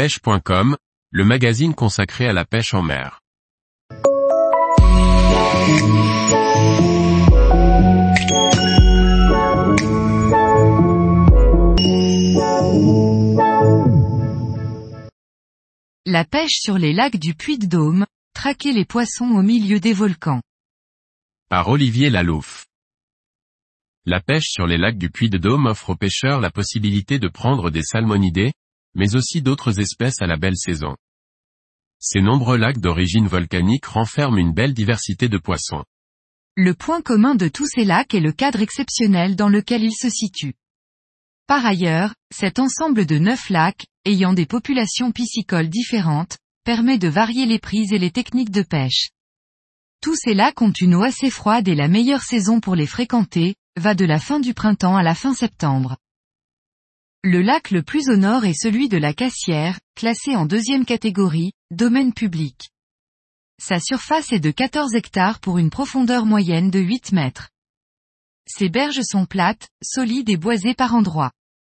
pêche.com, le magazine consacré à la pêche en mer. La pêche sur les lacs du Puy-de-Dôme, traquer les poissons au milieu des volcans. Par Olivier Lalouf. La pêche sur les lacs du Puy-de-Dôme offre aux pêcheurs la possibilité de prendre des salmonidés, mais aussi d'autres espèces à la belle saison. Ces nombreux lacs d'origine volcanique renferment une belle diversité de poissons. Le point commun de tous ces lacs est le cadre exceptionnel dans lequel ils se situent. Par ailleurs, cet ensemble de neuf lacs, ayant des populations piscicoles différentes, permet de varier les prises et les techniques de pêche. Tous ces lacs ont une eau assez froide et la meilleure saison pour les fréquenter, va de la fin du printemps à la fin septembre. Le lac le plus au nord est celui de la Cassière, classé en deuxième catégorie, domaine public. Sa surface est de 14 hectares pour une profondeur moyenne de 8 mètres. Ses berges sont plates, solides et boisées par endroits.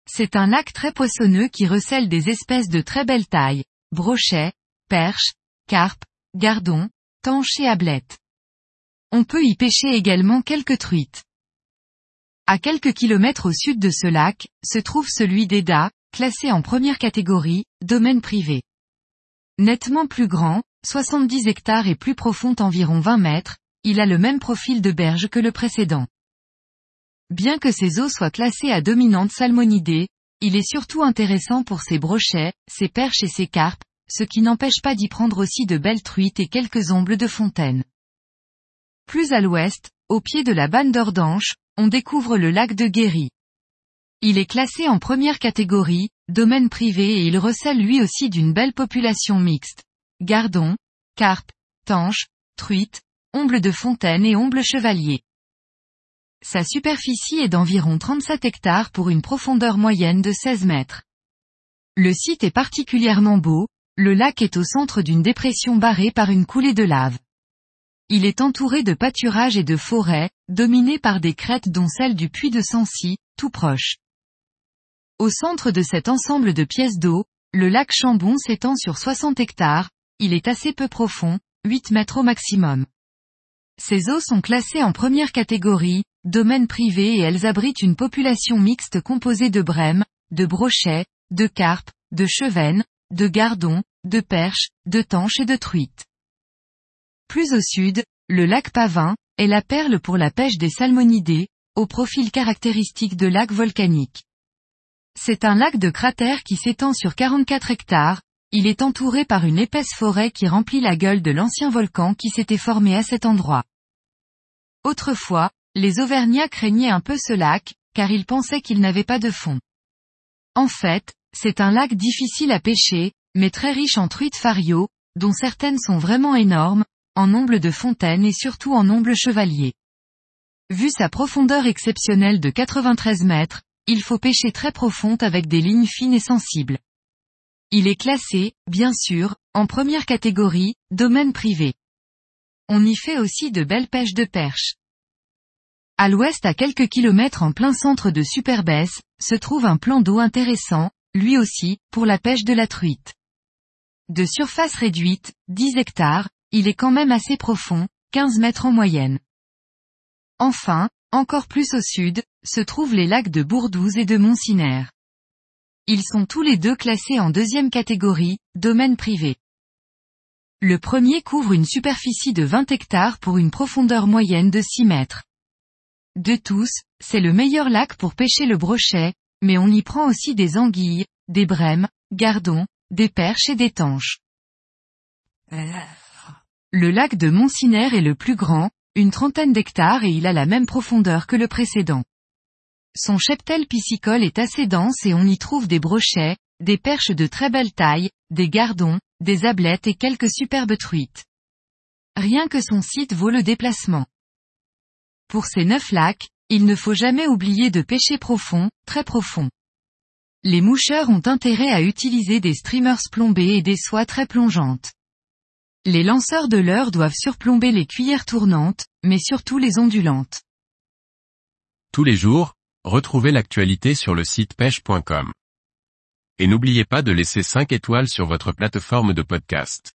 C'est un lac très poissonneux qui recèle des espèces de très belle taille, brochets, perches, carpes, gardons, tanches et ablettes. On peut y pêcher également quelques truites. À quelques kilomètres au sud de ce lac, se trouve celui d'Eda, classé en première catégorie, domaine privé. Nettement plus grand, 70 hectares et plus profond environ 20 mètres, il a le même profil de berge que le précédent. Bien que ses eaux soient classées à dominante salmonidée, il est surtout intéressant pour ses brochets, ses perches et ses carpes, ce qui n'empêche pas d'y prendre aussi de belles truites et quelques ombles de fontaine. Plus à l'ouest, au pied de la banne d'Ordanche, on découvre le lac de Guéry. Il est classé en première catégorie, domaine privé et il recèle lui aussi d'une belle population mixte. Gardons, carpes, tanches, truites, ombles de fontaine et ombles chevaliers. Sa superficie est d'environ 37 hectares pour une profondeur moyenne de 16 mètres. Le site est particulièrement beau, le lac est au centre d'une dépression barrée par une coulée de lave. Il est entouré de pâturages et de forêts, dominé par des crêtes dont celle du puits de Sancy, tout proche. Au centre de cet ensemble de pièces d'eau, le lac Chambon s'étend sur 60 hectares, il est assez peu profond, 8 mètres au maximum. Ces eaux sont classées en première catégorie, domaine privé et elles abritent une population mixte composée de brèmes, de brochets, de carpes, de chevennes, de gardons, de perches, de tanches et de truites. Plus au sud, le lac Pavin, est la perle pour la pêche des salmonidés, au profil caractéristique de lac volcanique. C'est un lac de cratère qui s'étend sur 44 hectares, il est entouré par une épaisse forêt qui remplit la gueule de l'ancien volcan qui s'était formé à cet endroit. Autrefois, les Auvergnats craignaient un peu ce lac, car ils pensaient qu'il n'avait pas de fond. En fait, c'est un lac difficile à pêcher, mais très riche en truites fario, dont certaines sont vraiment énormes, en nombre de fontaines et surtout en nombre chevalier. Vu sa profondeur exceptionnelle de 93 mètres, il faut pêcher très profond avec des lignes fines et sensibles. Il est classé, bien sûr, en première catégorie, domaine privé. On y fait aussi de belles pêches de perches. À l'ouest à quelques kilomètres en plein centre de Superbès, se trouve un plan d'eau intéressant, lui aussi, pour la pêche de la truite. De surface réduite, 10 hectares, il est quand même assez profond, 15 mètres en moyenne. Enfin, encore plus au sud, se trouvent les lacs de Bourdouze et de Montsinaire. Ils sont tous les deux classés en deuxième catégorie, domaine privé. Le premier couvre une superficie de 20 hectares pour une profondeur moyenne de 6 mètres. De tous, c'est le meilleur lac pour pêcher le brochet, mais on y prend aussi des anguilles, des brèmes, gardons, des perches et des tanches. Le lac de Montsinaire est le plus grand, une trentaine d'hectares et il a la même profondeur que le précédent. Son cheptel piscicole est assez dense et on y trouve des brochets, des perches de très belle taille, des gardons, des ablettes et quelques superbes truites. Rien que son site vaut le déplacement. Pour ces neuf lacs, il ne faut jamais oublier de pêcher profond, très profond. Les moucheurs ont intérêt à utiliser des streamers plombés et des soies très plongeantes. Les lanceurs de leurre doivent surplomber les cuillères tournantes, mais surtout les ondulantes. Tous les jours, retrouvez l'actualité sur le site pêche.com. et n'oubliez pas de laisser 5 étoiles sur votre plateforme de podcast.